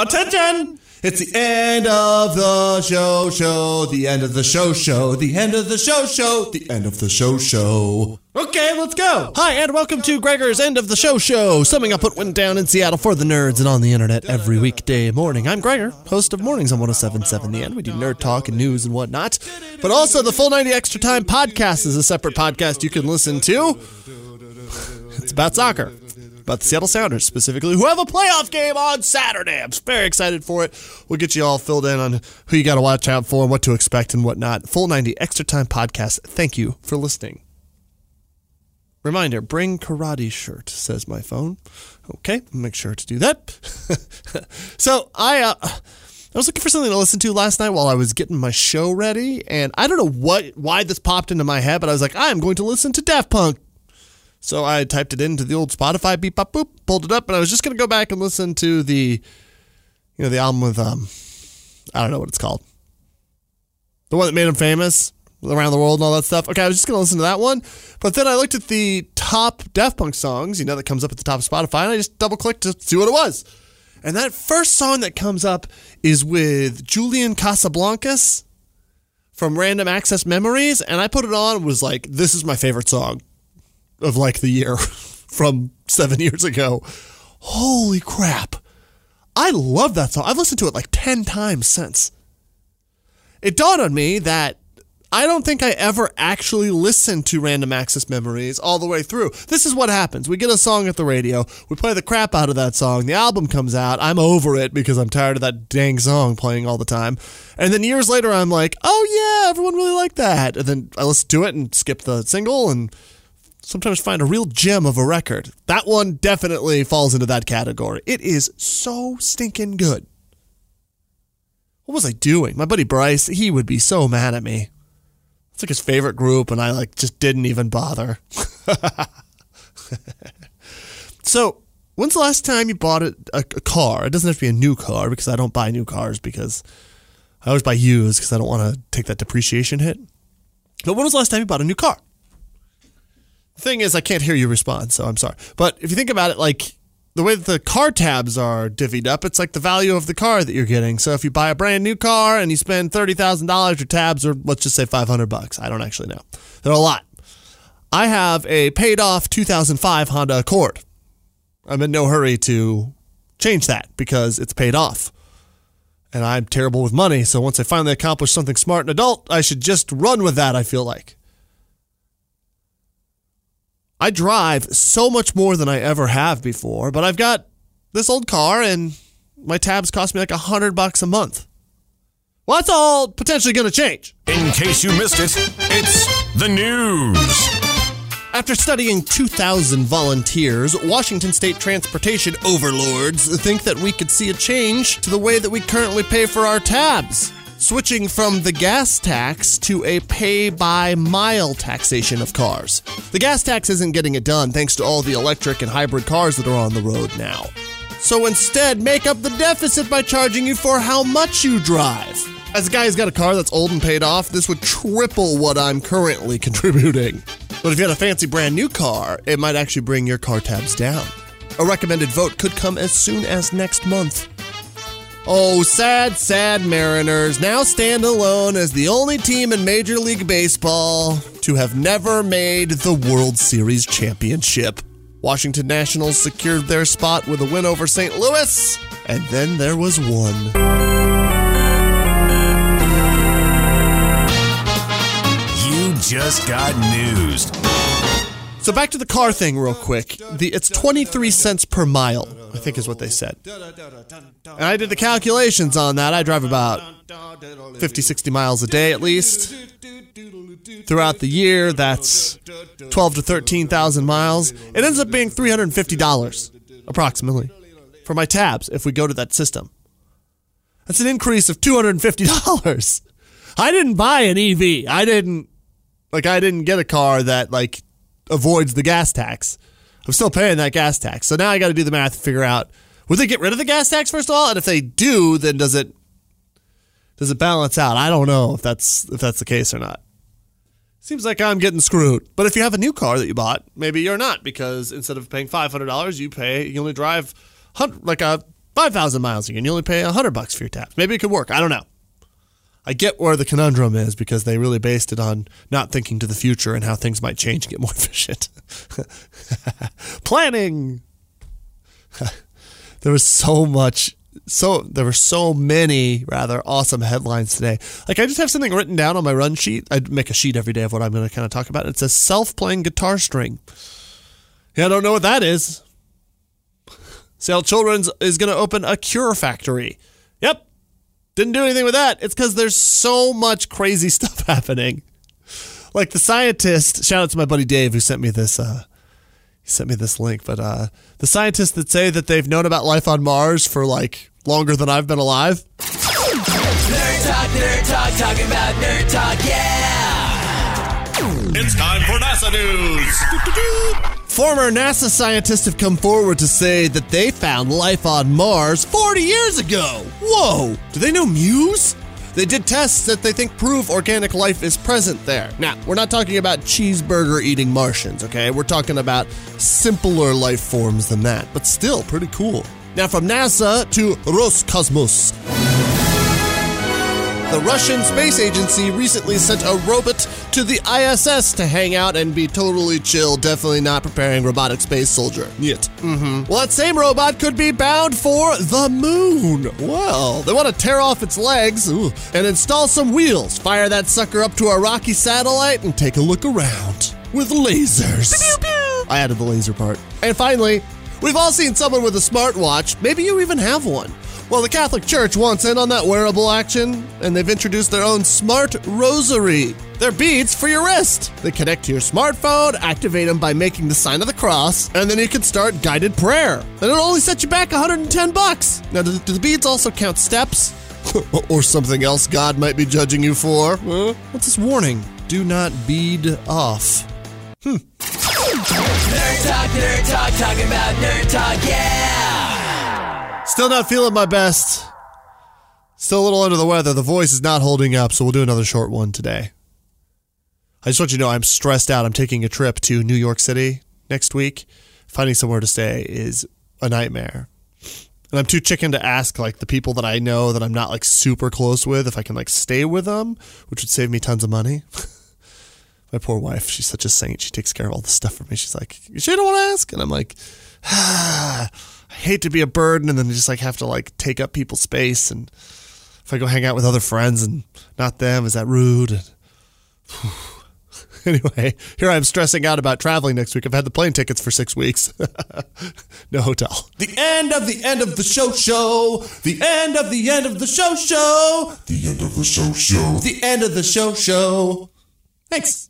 Attention! It's the end of the show, show, the end of the show, show, the end of the show, show, the end of the show, show. Okay, let's go. Hi, and welcome to Gregor's End of the Show Show, summing up what went down in Seattle for the nerds and on the internet every weekday morning. I'm Gregor, host of Mornings on 1077 The End. We do nerd talk and news and whatnot. But also, the Full 90 Extra Time podcast is a separate podcast you can listen to. It's about soccer about the Seattle Sounders specifically, who have a playoff game on Saturday. I'm very excited for it. We'll get you all filled in on who you got to watch out for and what to expect and whatnot. Full 90 Extra Time Podcast. Thank you for listening. Reminder bring karate shirt, says my phone. Okay, make sure to do that. so I, uh, I was looking for something to listen to last night while I was getting my show ready, and I don't know what why this popped into my head, but I was like, I am going to listen to Daft Punk. So I typed it into the old Spotify beep pop boop, pulled it up, and I was just gonna go back and listen to the, you know, the album with um, I don't know what it's called, the one that made him famous around the world and all that stuff. Okay, I was just gonna listen to that one, but then I looked at the top Daft Punk songs, you know, that comes up at the top of Spotify, and I just double clicked to see what it was. And that first song that comes up is with Julian Casablancas from Random Access Memories, and I put it on was like, this is my favorite song of like the year from seven years ago. Holy crap. I love that song. I've listened to it like 10 times since. It dawned on me that I don't think I ever actually listened to Random Access Memories all the way through. This is what happens. We get a song at the radio, we play the crap out of that song, the album comes out, I'm over it because I'm tired of that dang song playing all the time. And then years later, I'm like, oh yeah, everyone really liked that. And then I listen to it and skip the single and sometimes find a real gem of a record. That one definitely falls into that category. It is so stinking good. What was I doing? My buddy Bryce, he would be so mad at me. It's like his favorite group, and I like just didn't even bother. so, when's the last time you bought a, a, a, car? It doesn't have to be a new car because I don't buy new cars because I always buy used because I don't want to take that depreciation hit. But when was the last time you bought a new car? Thing is, I can't hear you respond, so I'm sorry. But if you think about it, like the way that the car tabs are divvied up, it's like the value of the car that you're getting. So if you buy a brand new car and you spend thirty thousand dollars, your tabs are let's just say five hundred bucks. I don't actually know; they're a lot. I have a paid off 2005 Honda Accord. I'm in no hurry to change that because it's paid off. And I'm terrible with money, so once I finally accomplish something smart and adult, I should just run with that, I feel like. I drive so much more than I ever have before, but I've got this old car and my tabs cost me like a hundred bucks a month. Well, that's all potentially going to change. In case you missed it, it's the news. After studying 2,000 volunteers, Washington State transportation overlords think that we could see a change to the way that we currently pay for our tabs switching from the gas tax to a pay by mile taxation of cars. The gas tax isn't getting it done thanks to all the electric and hybrid cars that are on the road now. So instead, make up the deficit by charging you for how much you drive. As a guy who's got a car that's old and paid off, this would triple what I'm currently contributing. But if you had a fancy brand new car, it might actually bring your car tabs down. A recommended vote could come as soon as next month. Oh, sad, sad Mariners now stand alone as the only team in Major League Baseball to have never made the World Series championship. Washington Nationals secured their spot with a win over St. Louis, and then there was one. You just got news. So back to the car thing real quick. The it's 23 cents per mile, I think is what they said. And I did the calculations on that. I drive about 50 60 miles a day at least. Throughout the year, that's 12 to 13,000 miles. It ends up being $350 approximately for my tabs if we go to that system. That's an increase of $250. I didn't buy an EV. I didn't like I didn't get a car that like avoids the gas tax. I'm still paying that gas tax. So now I got to do the math to figure out would they get rid of the gas tax first of all? And if they do, then does it does it balance out? I don't know if that's if that's the case or not. Seems like I'm getting screwed. But if you have a new car that you bought, maybe you're not because instead of paying five hundred dollars, you pay you only drive like a five thousand miles a year, and you only pay hundred bucks for your tax. Maybe it could work. I don't know. I get where the conundrum is because they really based it on not thinking to the future and how things might change and get more efficient. Planning. there was so much so there were so many rather awesome headlines today. Like I just have something written down on my run sheet. I make a sheet every day of what I'm going to kind of talk about. It says self-playing guitar string. Yeah, I don't know what that is. Seattle Children's is going to open a cure factory. Yep. Didn't do anything with that. It's because there's so much crazy stuff happening. Like the scientist, shout out to my buddy Dave who sent me this uh, he sent me this link, but uh, the scientists that say that they've known about life on Mars for like longer than I've been alive. Nerd talk, nerd talk, talking about nerd talk, yeah. It's time for NASA news. Former NASA scientists have come forward to say that they found life on Mars 40 years ago. Whoa! Do they know Muse? They did tests that they think prove organic life is present there. Now, we're not talking about cheeseburger eating Martians, okay? We're talking about simpler life forms than that, but still pretty cool. Now, from NASA to Roscosmos. The Russian Space Agency recently sent a robot to the ISS to hang out and be totally chill, definitely not preparing robotic space soldier. Yet. Mm-hmm. Well, that same robot could be bound for the moon. Well, they want to tear off its legs ooh, and install some wheels, fire that sucker up to a rocky satellite, and take a look around with lasers. Pew, pew, pew. I added the laser part. And finally, we've all seen someone with a smartwatch. Maybe you even have one. Well, the Catholic Church wants in on that wearable action, and they've introduced their own smart rosary. They're beads for your wrist. They connect to your smartphone, activate them by making the sign of the cross, and then you can start guided prayer. And it'll only set you back 110 bucks. Now, do, do the beads also count steps? or something else God might be judging you for? Huh? What's this warning? Do not bead off. Hmm. Nerd talk, nerd talk, talking about nerd talk, yeah. Still not feeling my best. Still a little under the weather. The voice is not holding up, so we'll do another short one today. I just want you to know I'm stressed out. I'm taking a trip to New York City next week. Finding somewhere to stay is a nightmare. And I'm too chicken to ask like the people that I know that I'm not like super close with if I can like stay with them, which would save me tons of money. My poor wife, she's such a saint. She takes care of all the stuff for me. She's like, "You sure don't want to ask?" And I'm like, ah. I hate to be a burden and then just like have to like take up people's space. And if I go hang out with other friends and not them, is that rude? And, anyway, here I'm stressing out about traveling next week. I've had the plane tickets for six weeks. no hotel. The end of the end of the show show. The end of the end of the show show. The end of the show show. The end of the show show. Thanks.